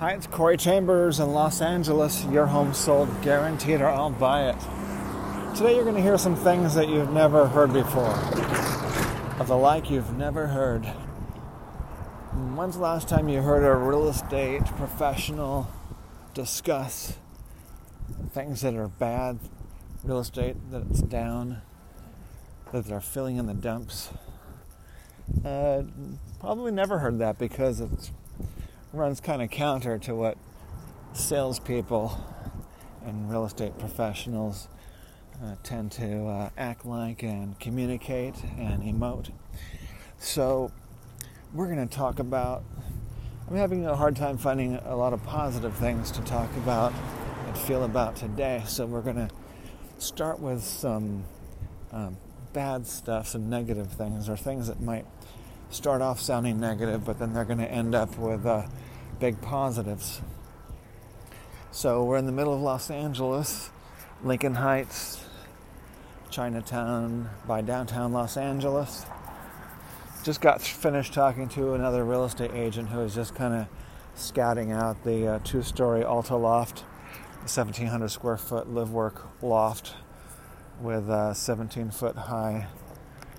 Hi, it's Corey Chambers in Los Angeles. Your home sold guaranteed or I'll buy it. Today you're going to hear some things that you've never heard before. Of the like you've never heard. When's the last time you heard a real estate professional discuss things that are bad, real estate that's down, that they're filling in the dumps? Uh, probably never heard that because it runs kind of counter to what salespeople and real estate professionals uh, tend to uh, act like and communicate and emote. So, we're going to talk about. I'm having a hard time finding a lot of positive things to talk about and feel about today. So, we're going to start with some um, bad stuff, some negative things, or things that might start off sounding negative, but then they're going to end up with uh, big positives. So we're in the middle of Los Angeles, Lincoln Heights, Chinatown by downtown Los Angeles. Just got finished talking to another real estate agent who was just kind of scouting out the uh, two story Alta loft, 1,700 square foot live work loft with uh, 17 foot high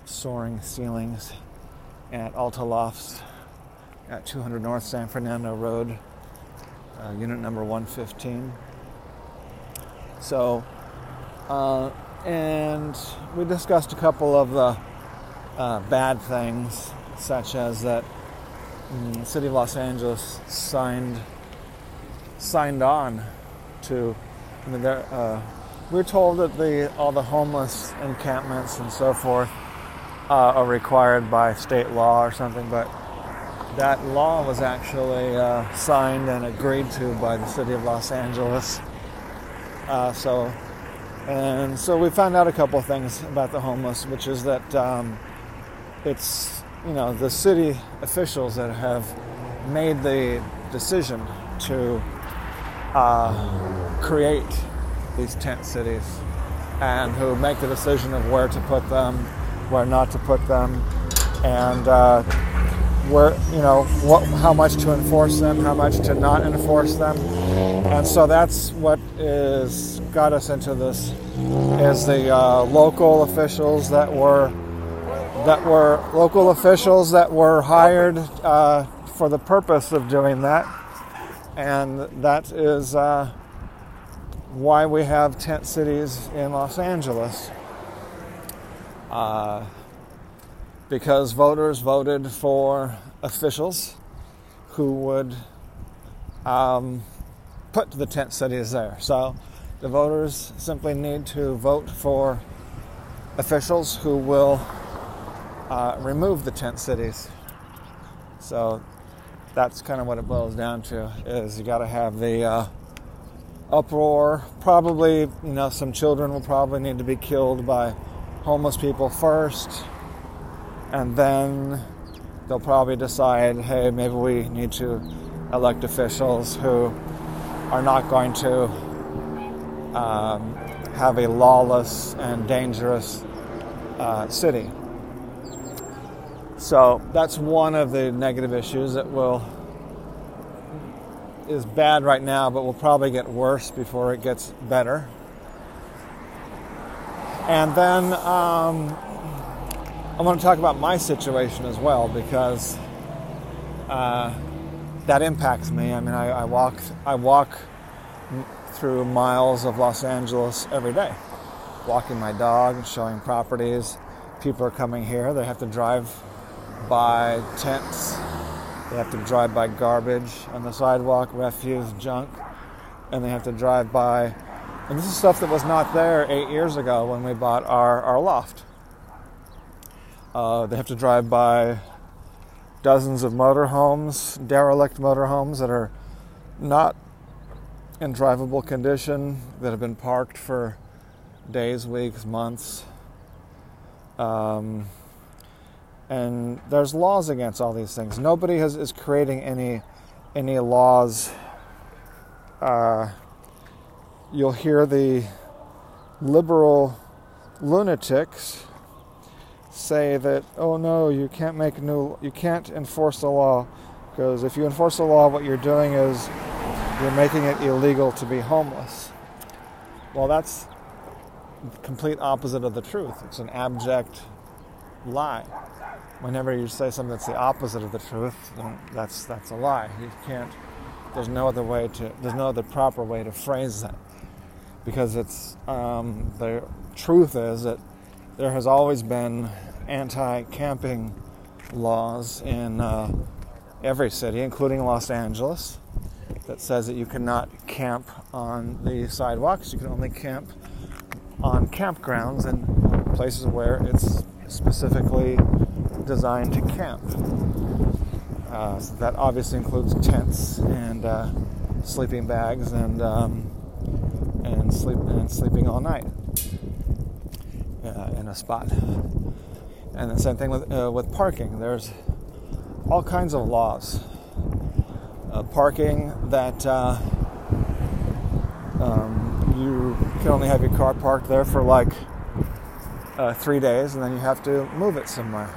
soaring ceilings at Alta Lofts at 200 North San Fernando Road, uh, unit number 115. So, uh, and we discussed a couple of the uh, bad things, such as that mm, the city of Los Angeles signed signed on to. I mean, uh, we're told that the all the homeless encampments and so forth uh, are required by state law or something, but that law was actually uh, signed and agreed to by the city of Los Angeles. Uh, so, and so we found out a couple of things about the homeless, which is that um, it's you know the city officials that have made the decision to uh, create these tent cities and who make the decision of where to put them, where not to put them, and uh, where you know what, how much to enforce them, how much to not enforce them, and so that's what is got us into this is the uh, local officials that were that were local officials that were hired uh, for the purpose of doing that, and that is uh, why we have tent cities in Los Angeles. Uh, because voters voted for officials who would um, put the tent cities there. So the voters simply need to vote for officials who will uh, remove the tent cities. So that's kind of what it boils down to: is you got to have the uh, uproar. Probably, you know, some children will probably need to be killed by homeless people first and then they'll probably decide, hey, maybe we need to elect officials who are not going to um, have a lawless and dangerous uh, city. So that's one of the negative issues that will is bad right now, but will probably get worse before it gets better. And then um, I want to talk about my situation as well because uh, that impacts me. I mean, I, I walk I walk through miles of Los Angeles every day, walking my dog, and showing properties. People are coming here. They have to drive by tents. They have to drive by garbage on the sidewalk, refuse, junk, and they have to drive by. And this is stuff that was not there eight years ago when we bought our, our loft. Uh, they have to drive by dozens of motorhomes, derelict motorhomes that are not in drivable condition, that have been parked for days, weeks, months. Um, and there's laws against all these things. Nobody has, is creating any any laws. Uh, you'll hear the liberal lunatics say that oh no you can't make new you can't enforce the law because if you enforce the law what you're doing is you're making it illegal to be homeless. Well, that's the complete opposite of the truth. It's an abject lie. Whenever you say something that's the opposite of the truth, that's that's a lie. You can't. There's no other way to. There's no other proper way to phrase that, because it's um, the truth is that there has always been anti-camping laws in uh, every city, including Los Angeles, that says that you cannot camp on the sidewalks. You can only camp on campgrounds and places where it's specifically designed to camp. Uh, so that obviously includes tents and uh, sleeping bags and um, and sleep and sleeping all night uh, in a spot. And the same thing with uh, with parking. There's all kinds of laws. Uh, parking that uh, um, you can only have your car parked there for like uh, three days, and then you have to move it somewhere.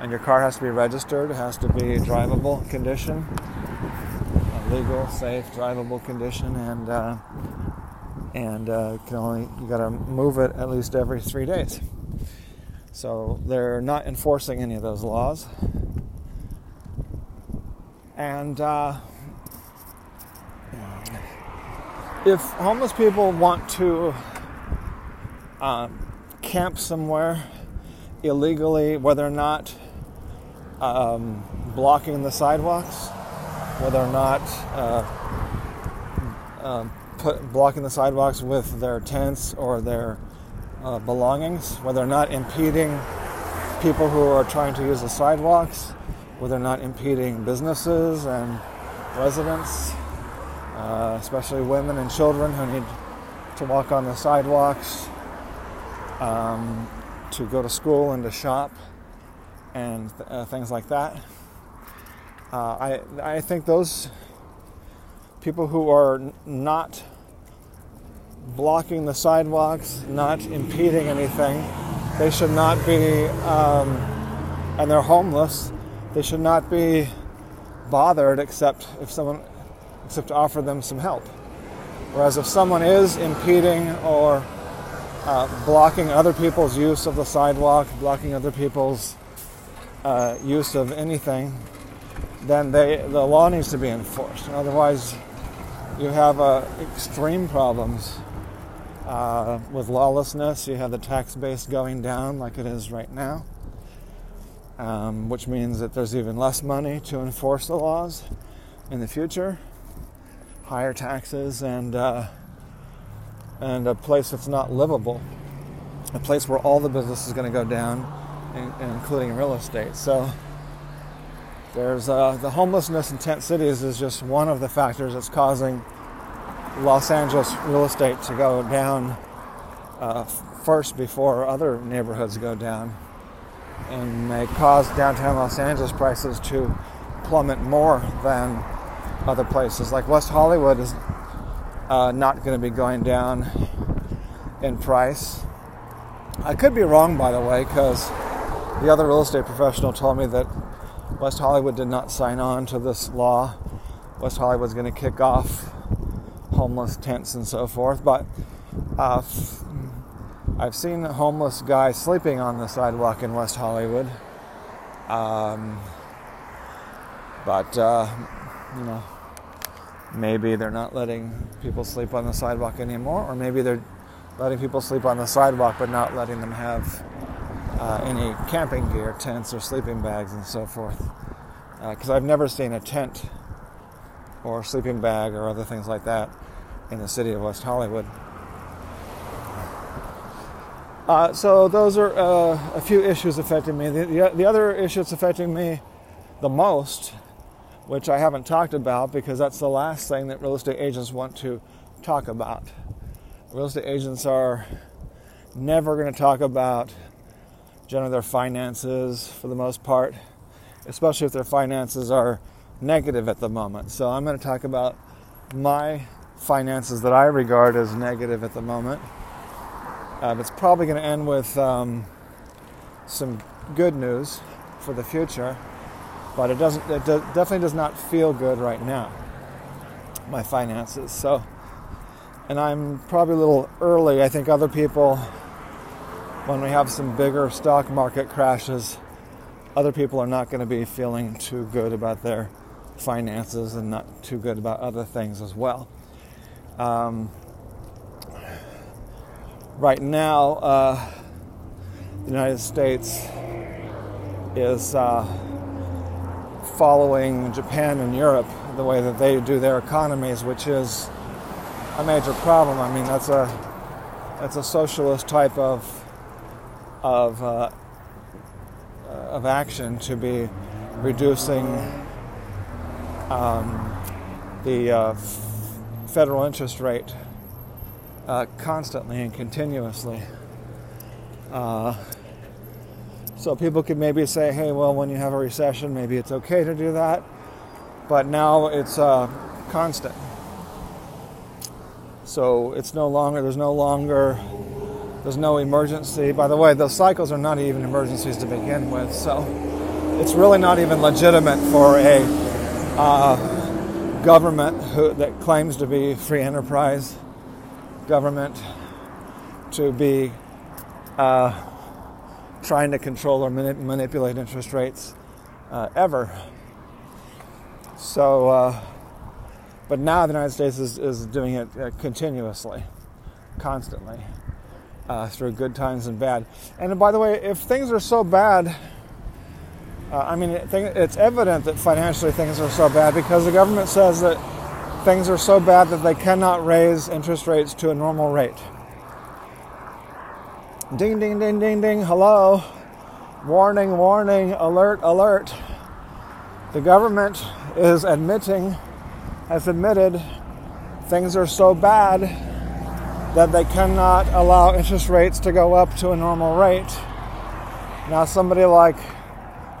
And your car has to be registered. It has to be drivable condition, legal, safe, drivable condition, and uh, and uh, can only you got to move it at least every three days. So they're not enforcing any of those laws. And uh, if homeless people want to uh, camp somewhere illegally, whether or not um, blocking the sidewalks, whether or not uh, uh, put, blocking the sidewalks with their tents or their uh, belongings, whether or not impeding people who are trying to use the sidewalks, whether or not impeding businesses and residents, uh, especially women and children who need to walk on the sidewalks, um, to go to school and to shop, and uh, things like that. Uh, I I think those people who are not blocking the sidewalks, not impeding anything, they should not be, um, and they're homeless they should not be bothered except if someone except to offer them some help. Whereas if someone is impeding or uh, blocking other people's use of the sidewalk, blocking other people's uh, use of anything, then they, the law needs to be enforced. Otherwise, you have uh, extreme problems uh, with lawlessness. You have the tax base going down like it is right now um, which means that there's even less money to enforce the laws in the future, higher taxes, and uh, and a place that's not livable, a place where all the business is going to go down, in, including real estate. So there's uh, the homelessness in tent cities is just one of the factors that's causing Los Angeles real estate to go down uh, first before other neighborhoods go down and may cause downtown Los Angeles prices to plummet more than other places. Like West Hollywood is uh, not going to be going down in price. I could be wrong, by the way, because the other real estate professional told me that West Hollywood did not sign on to this law. West Hollywood's going to kick off homeless tents and so forth, but uh, I've seen a homeless guy sleeping on the sidewalk in West Hollywood. Um, but, uh, you know, maybe they're not letting people sleep on the sidewalk anymore, or maybe they're letting people sleep on the sidewalk but not letting them have uh, any camping gear, tents or sleeping bags and so forth. Because uh, I've never seen a tent or sleeping bag or other things like that in the city of West Hollywood. Uh, so those are uh, a few issues affecting me. The, the, the, other issue that's affecting me the most, which I haven't talked about because that's the last thing that real estate agents want to talk about. Real estate agents are never going to talk about generally their finances for the most part, especially if their finances are negative at the moment. So I'm going to talk about my finances that I regard as negative at the moment um, it's probably going to end with um, some good news for the future, but it doesn't. It definitely does not feel good right now. my finances. So, and I'm probably a little early. I think other people, when we have some bigger stock market crashes, other people are not going to be feeling too good about their finances and not too good about other things as well. Um, right now, uh, the United States is uh, following Japan and Europe the way that they do their economies, which is a major problem. I mean, that's a that's a socialist type of of uh, of action to be reducing um, the uh, f- federal interest rate uh, constantly and continuously. Uh, so people could maybe say, hey, well, when you have a recession, maybe it's okay to do that. But now it's uh, constant. So it's no longer, there's no longer, there's no emergency. By the way, those cycles are not even emergencies to begin with. So it's really not even legitimate for a uh, government who, that claims to be free enterprise government to be uh, trying to control or manip- manipulate interest rates uh, ever. So, uh, but now the United States is, is doing it uh, continuously, constantly, uh, through good times and bad. And by the way, if things are so bad, uh, I mean, it's evident that financially things are so bad because the government says that things are so bad that they cannot raise interest rates to a normal rate. Ding, ding, ding, ding, ding. Hello. Warning, warning, alert, alert. The government is admitting, has admitted, things are so bad that they cannot allow interest rates to go up to a normal rate. Now, somebody like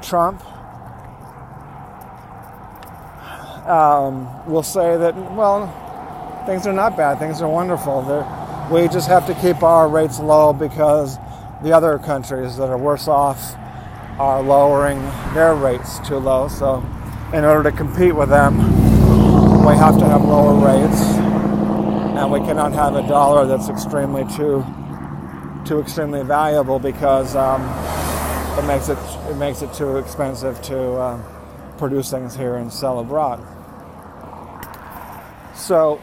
Trump um, will say that, well, things are not bad, things are wonderful. They're, we just have to keep our rates low because the other countries that are worse off are lowering their rates too low. So, in order to compete with them, we have to have lower rates, and we cannot have a dollar that's extremely too too extremely valuable because um, it makes it it makes it too expensive to um, produce things here and sell abroad. So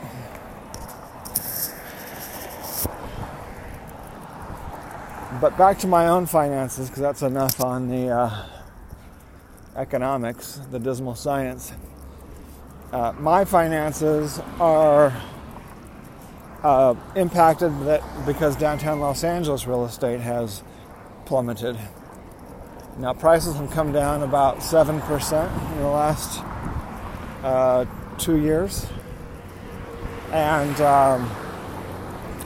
But back to my own finances, because that's enough on the uh, economics, the dismal science. Uh, my finances are uh, impacted that because downtown Los Angeles real estate has plummeted. Now prices have come down about seven percent in the last uh, two years, and um,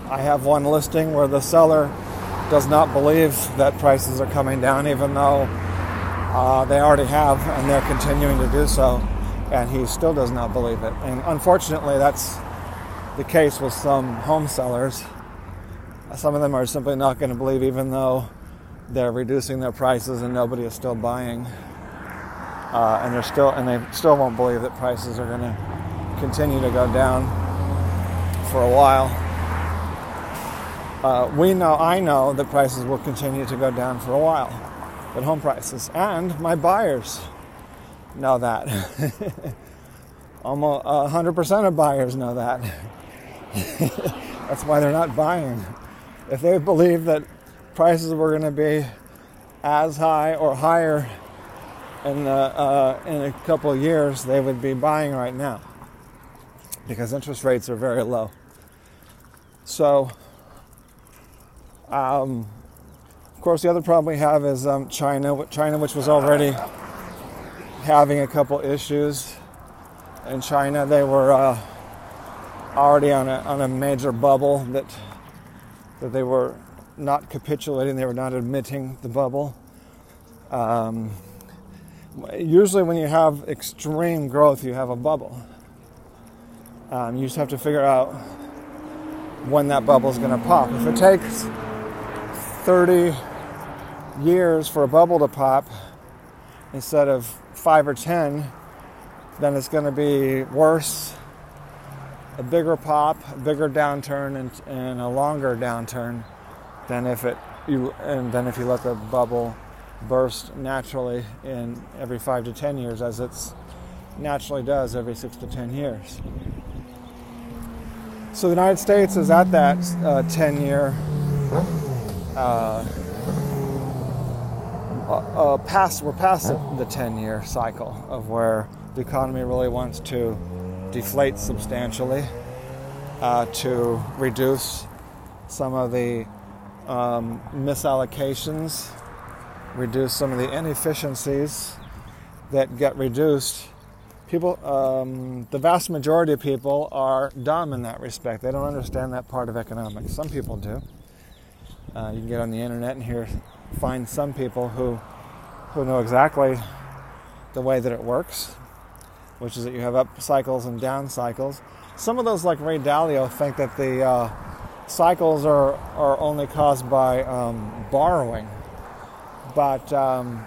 I have one listing where the seller does not believe that prices are coming down, even though uh, they already have and they're continuing to do so, and he still does not believe it. And unfortunately, that's the case with some home sellers. Some of them are simply not going to believe, even though they're reducing their prices and nobody is still buying. Uh, and they're still, and they still won't believe that prices are going to continue to go down for a while uh, we know, I know that prices will continue to go down for a while, but home prices, and my buyers know that. Almost 100% of buyers know that. That's why they're not buying. If they believe that prices were going to be as high or higher in, the, uh, in a couple of years, they would be buying right now because interest rates are very low. So, um, of course, the other problem we have is um, China. China, which was already having a couple issues. In China, they were uh, already on a, on a major bubble that that they were not capitulating. They were not admitting the bubble. Um, usually, when you have extreme growth, you have a bubble. Um, you just have to figure out when that bubble is going to pop. If it takes 30 years for a bubble to pop instead of five or 10, then it's going to be worse a bigger pop, a bigger downturn, and, and a longer downturn than if it you and then if you let the bubble burst naturally in every five to ten years, as it's naturally does every six to ten years. So the United States is at that uh, 10 year uh, uh, uh, past, we're past the, the 10 year cycle of where the economy really wants to deflate substantially uh, to reduce some of the um, misallocations, reduce some of the inefficiencies that get reduced people, um, the vast majority of people are dumb in that respect. They don't understand that part of economics. Some people do. Uh, you can get on the internet and hear, find some people who, who know exactly the way that it works, which is that you have up cycles and down cycles. Some of those, like Ray Dalio, think that the uh, cycles are, are only caused by um, borrowing. But um,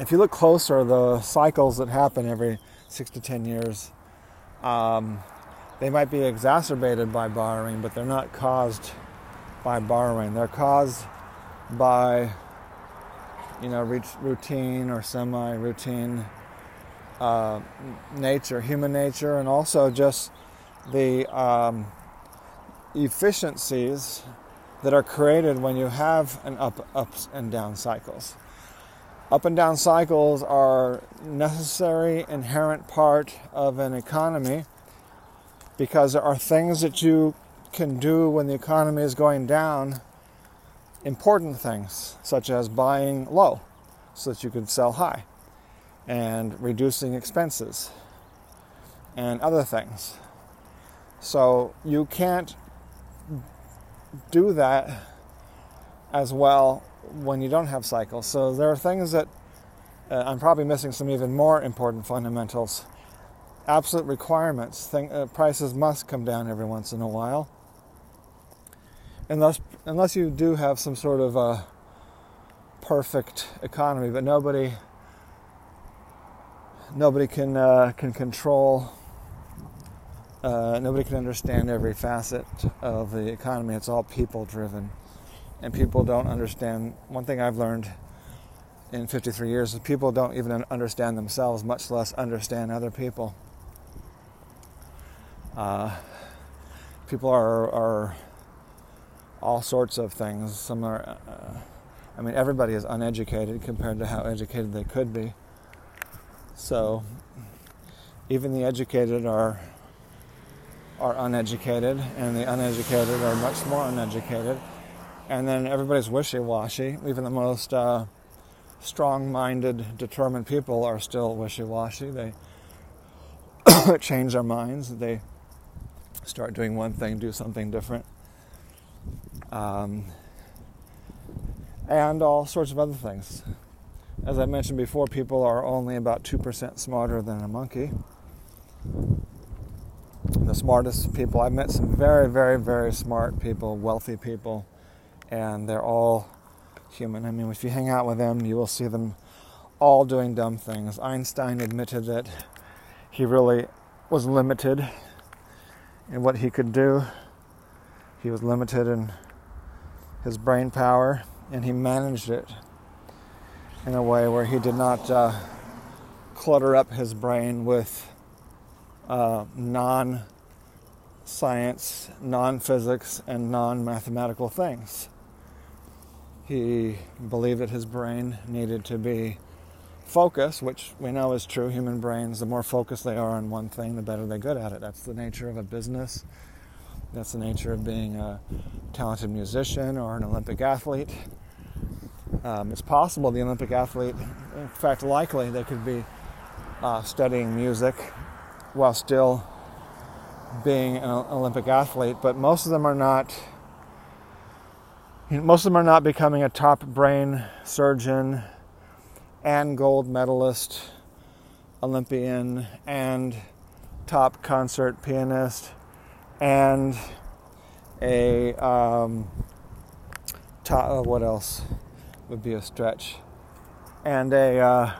if you look closer, the cycles that happen every six to ten years, um, they might be exacerbated by borrowing, but they're not caused by borrowing. They're caused by, you know, routine or semi-routine uh, nature, human nature, and also just the um, efficiencies that are created when you have an up, ups and down cycles. Up and down cycles are necessary, inherent part of an economy because there are things that you can do when the economy is going down, important things, such as buying low so that you can sell high, and reducing expenses, and other things. So you can't do that as well when you don't have cycles. So there are things that uh, I'm probably missing some even more important fundamentals. Absolute requirements. Thing, uh, prices must come down every once in a while. Unless, unless you do have some sort of a perfect economy, but nobody nobody can uh, can control. Uh, nobody can understand every facet of the economy. It's all people driven and people don't understand. One thing I've learned in 53 years is people don't even understand themselves, much less understand other people. Uh, people are, are all sorts of things. Some are, uh, I mean, everybody is uneducated compared to how educated they could be. So, even the educated are are uneducated, and the uneducated are much more uneducated and then everybody's wishy-washy. Even the most uh, strong-minded, determined people are still wishy-washy. They change their minds. They start doing one thing, do something different, um, and all sorts of other things. As I mentioned before, people are only about two percent smarter than a monkey. The smartest people I've met some very, very, very smart people, wealthy people and they're all human. I mean, if you hang out with them, you will see them all doing dumb things. Einstein admitted that he really was limited in what he could do. He was limited in his brain power, and he managed it in a way where he did not uh, clutter up his brain with uh, non science, non physics, and non mathematical things. He believed that his brain needed to be focused, which we know is true. Human brains, the more focused they are on one thing, the better they're good at it. That's the nature of a business. That's the nature of being a talented musician or an Olympic athlete. Um, it's possible the Olympic athlete, in fact, likely they could be uh, studying music while still being an Olympic athlete, but most of them are not most of them are not becoming a top brain surgeon and gold medalist, Olympian, and top concert pianist, and a um, top, uh, what else would be a stretch, and a uh,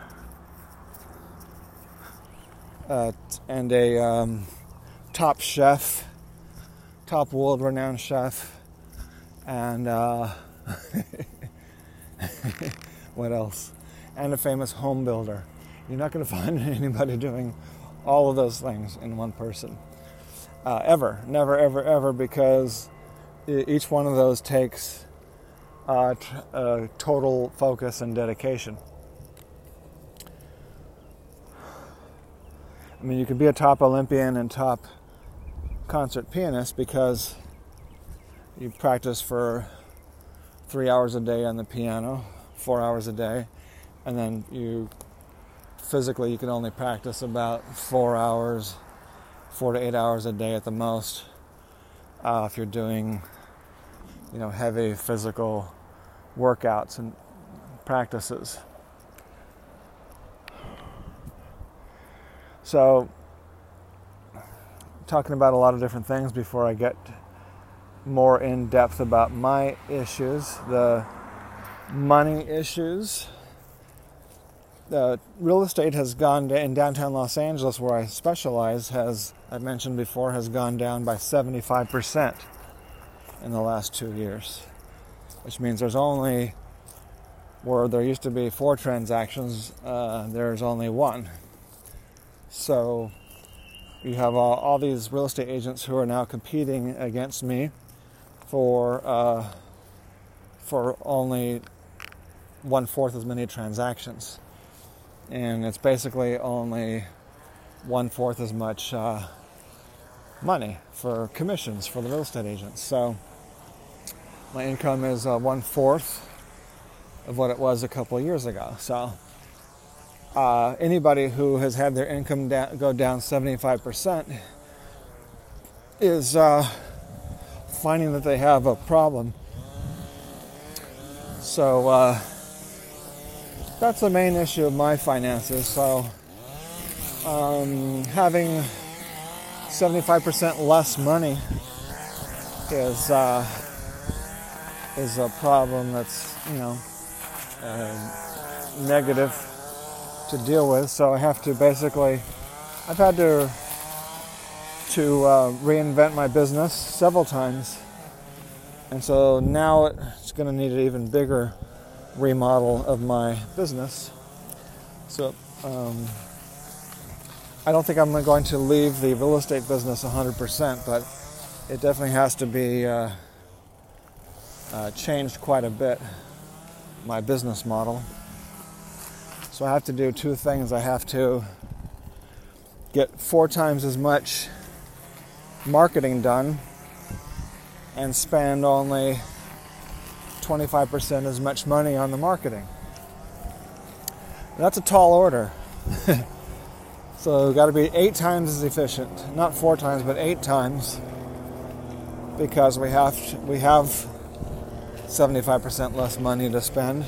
uh, and a um, top chef, top world renowned chef, and uh, what else? And a famous home builder. You're not going to find anybody doing all of those things in one person. Uh, ever, never, ever, ever, because each one of those takes uh, t- uh, total focus and dedication. I mean, you can be a top Olympian and top concert pianist because you practice for three hours a day on the piano, four hours a day, and then you physically you can only practice about four hours, four to eight hours a day at the most. Uh, if you're doing, you know, heavy physical workouts and practices. So, talking about a lot of different things before I get more in depth about my issues, the money issues. The real estate has gone in downtown Los Angeles, where I specialize, has I mentioned before, has gone down by 75% in the last two years, which means there's only where there used to be four transactions, uh, there's only one. So you have all, all, these real estate agents who are now competing against me for uh, for only one fourth as many transactions, and it's basically only one fourth as much uh, money for commissions for the real estate agents. So my income is uh, one fourth of what it was a couple years ago. So uh, anybody who has had their income da- go down 75% is uh, finding that they have a problem. So uh, that's the main issue of my finances. So um, having 75% less money is uh, is a problem that's you know uh, negative to deal with. So I have to basically, I've had to to uh, reinvent my business several times, and so now it's going to need an even bigger remodel of my business. So um, I don't think I'm going to leave the real estate business 100%, but it definitely has to be uh, uh, changed quite a bit. My business model. So I have to do two things. I have to get four times as much marketing done and spend only 25% as much money on the marketing. That's a tall order. so we've got to be eight times as efficient, not four times, but eight times, because we have we have 75% less money to spend.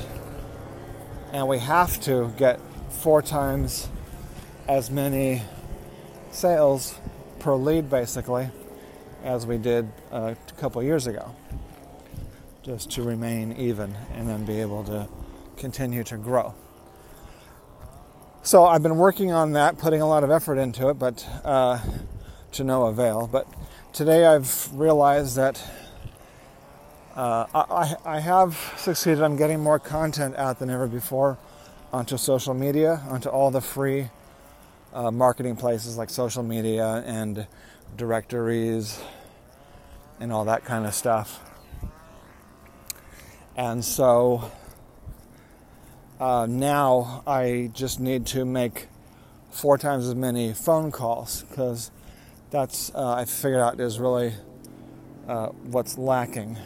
And we have to get four times as many sales per lead basically as we did uh, a couple years ago just to remain even and then be able to continue to grow. So i've been working on that putting a lot of effort into it but uh, to no avail. But today i've realized that uh, I, I have succeeded on getting more content out than ever before onto social media, onto all the free uh, marketing places like social media and directories and all that kind of stuff. And so uh, now I just need to make four times as many phone calls because that's, uh, I figured out, is really uh, what's lacking.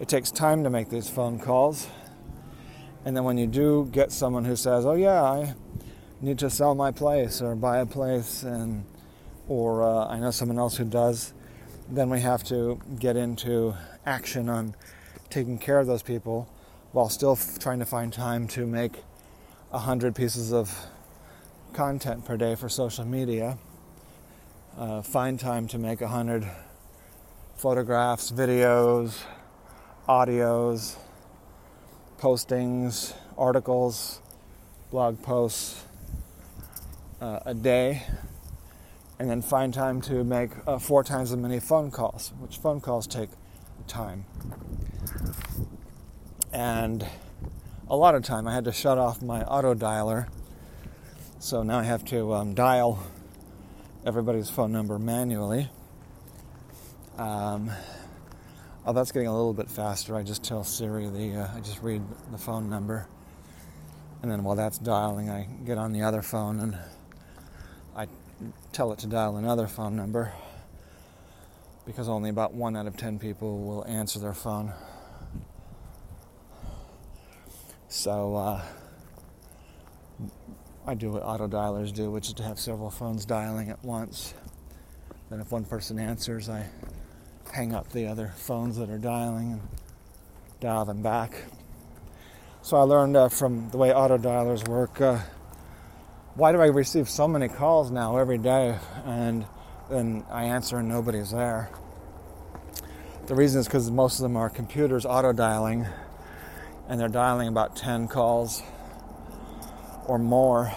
It takes time to make these phone calls. And then when you do get someone who says, "Oh yeah, I need to sell my place or buy a place," and or uh, I know someone else who does, then we have to get into action on taking care of those people while still f- trying to find time to make a hundred pieces of content per day for social media. Uh, find time to make a hundred photographs, videos, audios, postings, articles, blog posts uh, a day and then find time to make uh, four times as many phone calls, which phone calls take time. And a lot of time I had to shut off my auto dialer, so now I have to um, dial everybody's phone number manually. Um, oh, that's getting a little bit faster. I just tell Siri the uh, I just read the phone number, and then while that's dialing, I get on the other phone and I tell it to dial another phone number because only about one out of ten people will answer their phone. So uh, I do what auto dialers do, which is to have several phones dialing at once. Then, if one person answers, I hang up the other phones that are dialing and dial them back. So I learned uh, from the way auto dialers work. Uh, why do I receive so many calls now every day and then I answer and nobody's there? The reason is because most of them are computers auto dialing and they're dialing about 10 calls or more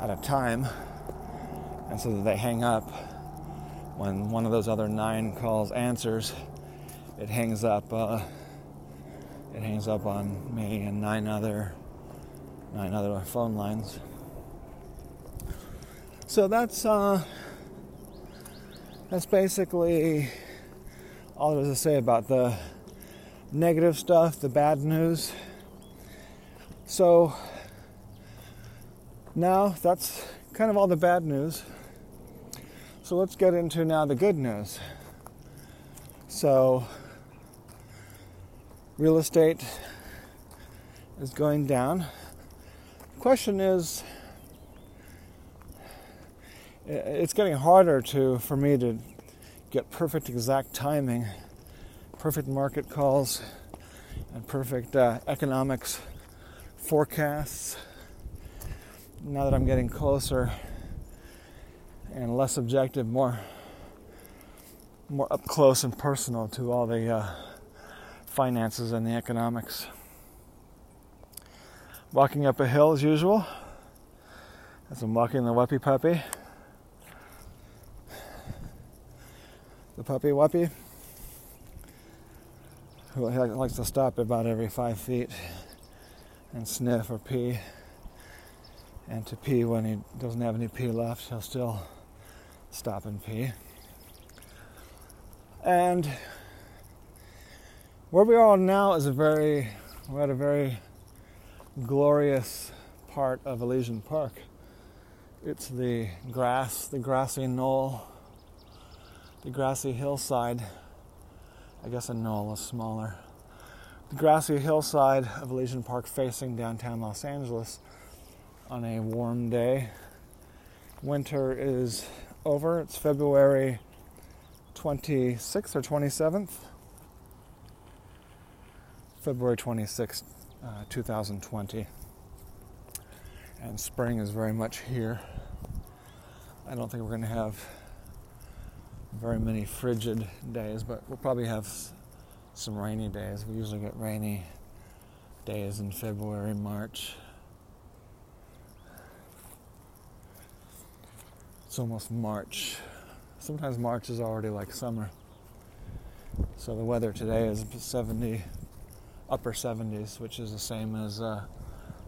at a time. And so they hang up when one of those other nine calls answers, it hangs up. Uh, it hangs up on me and nine other nine other phone lines. So that's uh, that's basically all there is to say about the negative stuff, the bad news. So now that's kind of all the bad news. So let's get into now the good news. So real estate is going down. The question is it's getting harder to for me to get perfect exact timing, perfect market calls, and perfect uh, economics forecasts. Now that I'm getting closer and less objective, more more up close and personal to all the uh, finances and the economics. Walking up a hill as usual, as I'm walking the Wuppy Puppy. the puppy wuppy, who likes to stop about every five feet and sniff or pee. And to pee when he doesn't have any pee left, he'll still stop and pee. And where we are now is a very, we're at a very glorious part of Elysian Park. It's the grass, the grassy knoll the grassy hillside. I guess a knoll is smaller. The grassy hillside of Elysian Park facing downtown Los Angeles on a warm day. Winter is over. It's February 26th or 27th. February 26th, uh, 2020. And spring is very much here. I don't think we're going to have very many frigid days, but we'll probably have some rainy days. We usually get rainy days in February, March. It's almost March. Sometimes March is already like summer. So the weather today is 70, upper 70s, which is the same as uh,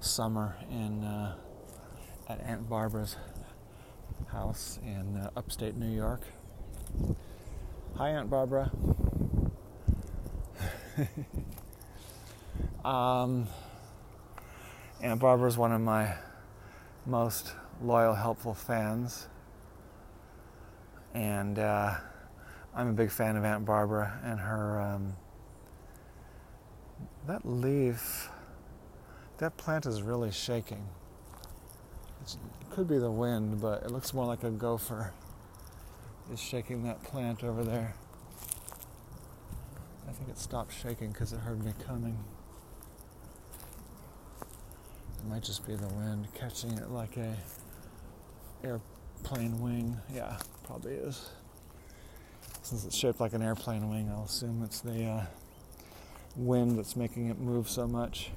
summer in uh, at Aunt Barbara's house in uh, upstate New York. Hi, Aunt Barbara. um, Aunt Barbara is one of my most loyal, helpful fans. And uh, I'm a big fan of Aunt Barbara and her. Um, that leaf, that plant is really shaking. It's, it could be the wind, but it looks more like a gopher is shaking that plant over there. I think it stopped shaking because it heard me coming. It might just be the wind catching it like a airplane wing. Yeah, probably is. Since it's shaped like an airplane wing, I'll assume it's the uh, wind that's making it move so much.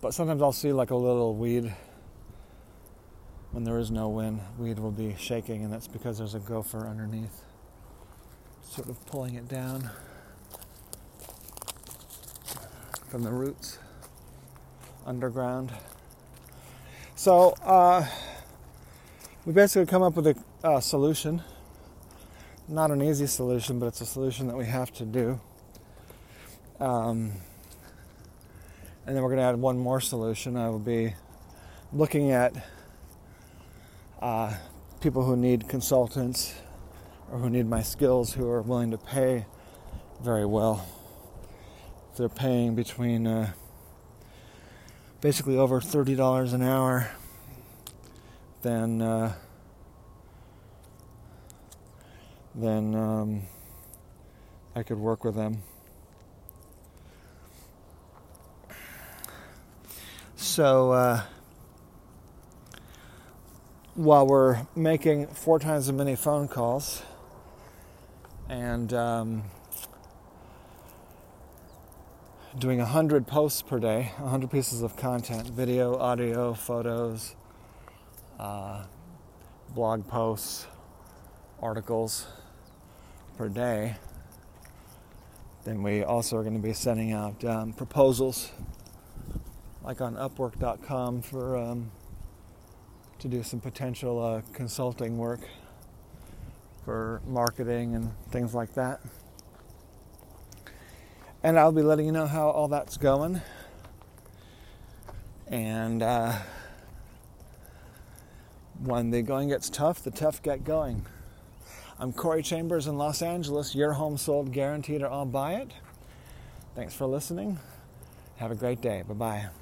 But sometimes I'll see like a little weed when there is no wind, weed will be shaking, and that's because there's a gopher underneath, sort of pulling it down from the roots underground. So uh, we basically come up with a uh, solution. Not an easy solution, but it's a solution that we have to do. Um, and then we're going to add one more solution. I will be looking at uh, people who need consultants or who need my skills who are willing to pay very well. They're paying between uh, basically over $30 an hour, then uh, then um, I could work with them. So uh, while we're making four times as many phone calls and um, doing 100 posts per day, 100 pieces of content video, audio, photos, uh, blog posts, articles per day. Then we also are going to be sending out um, proposals, like on Upwork.com, for um, to do some potential uh, consulting work for marketing and things like that. And I'll be letting you know how all that's going. And uh, when the going gets tough, the tough get going. I'm Corey Chambers in Los Angeles. Your home sold guaranteed or I'll buy it. Thanks for listening. Have a great day. Bye bye.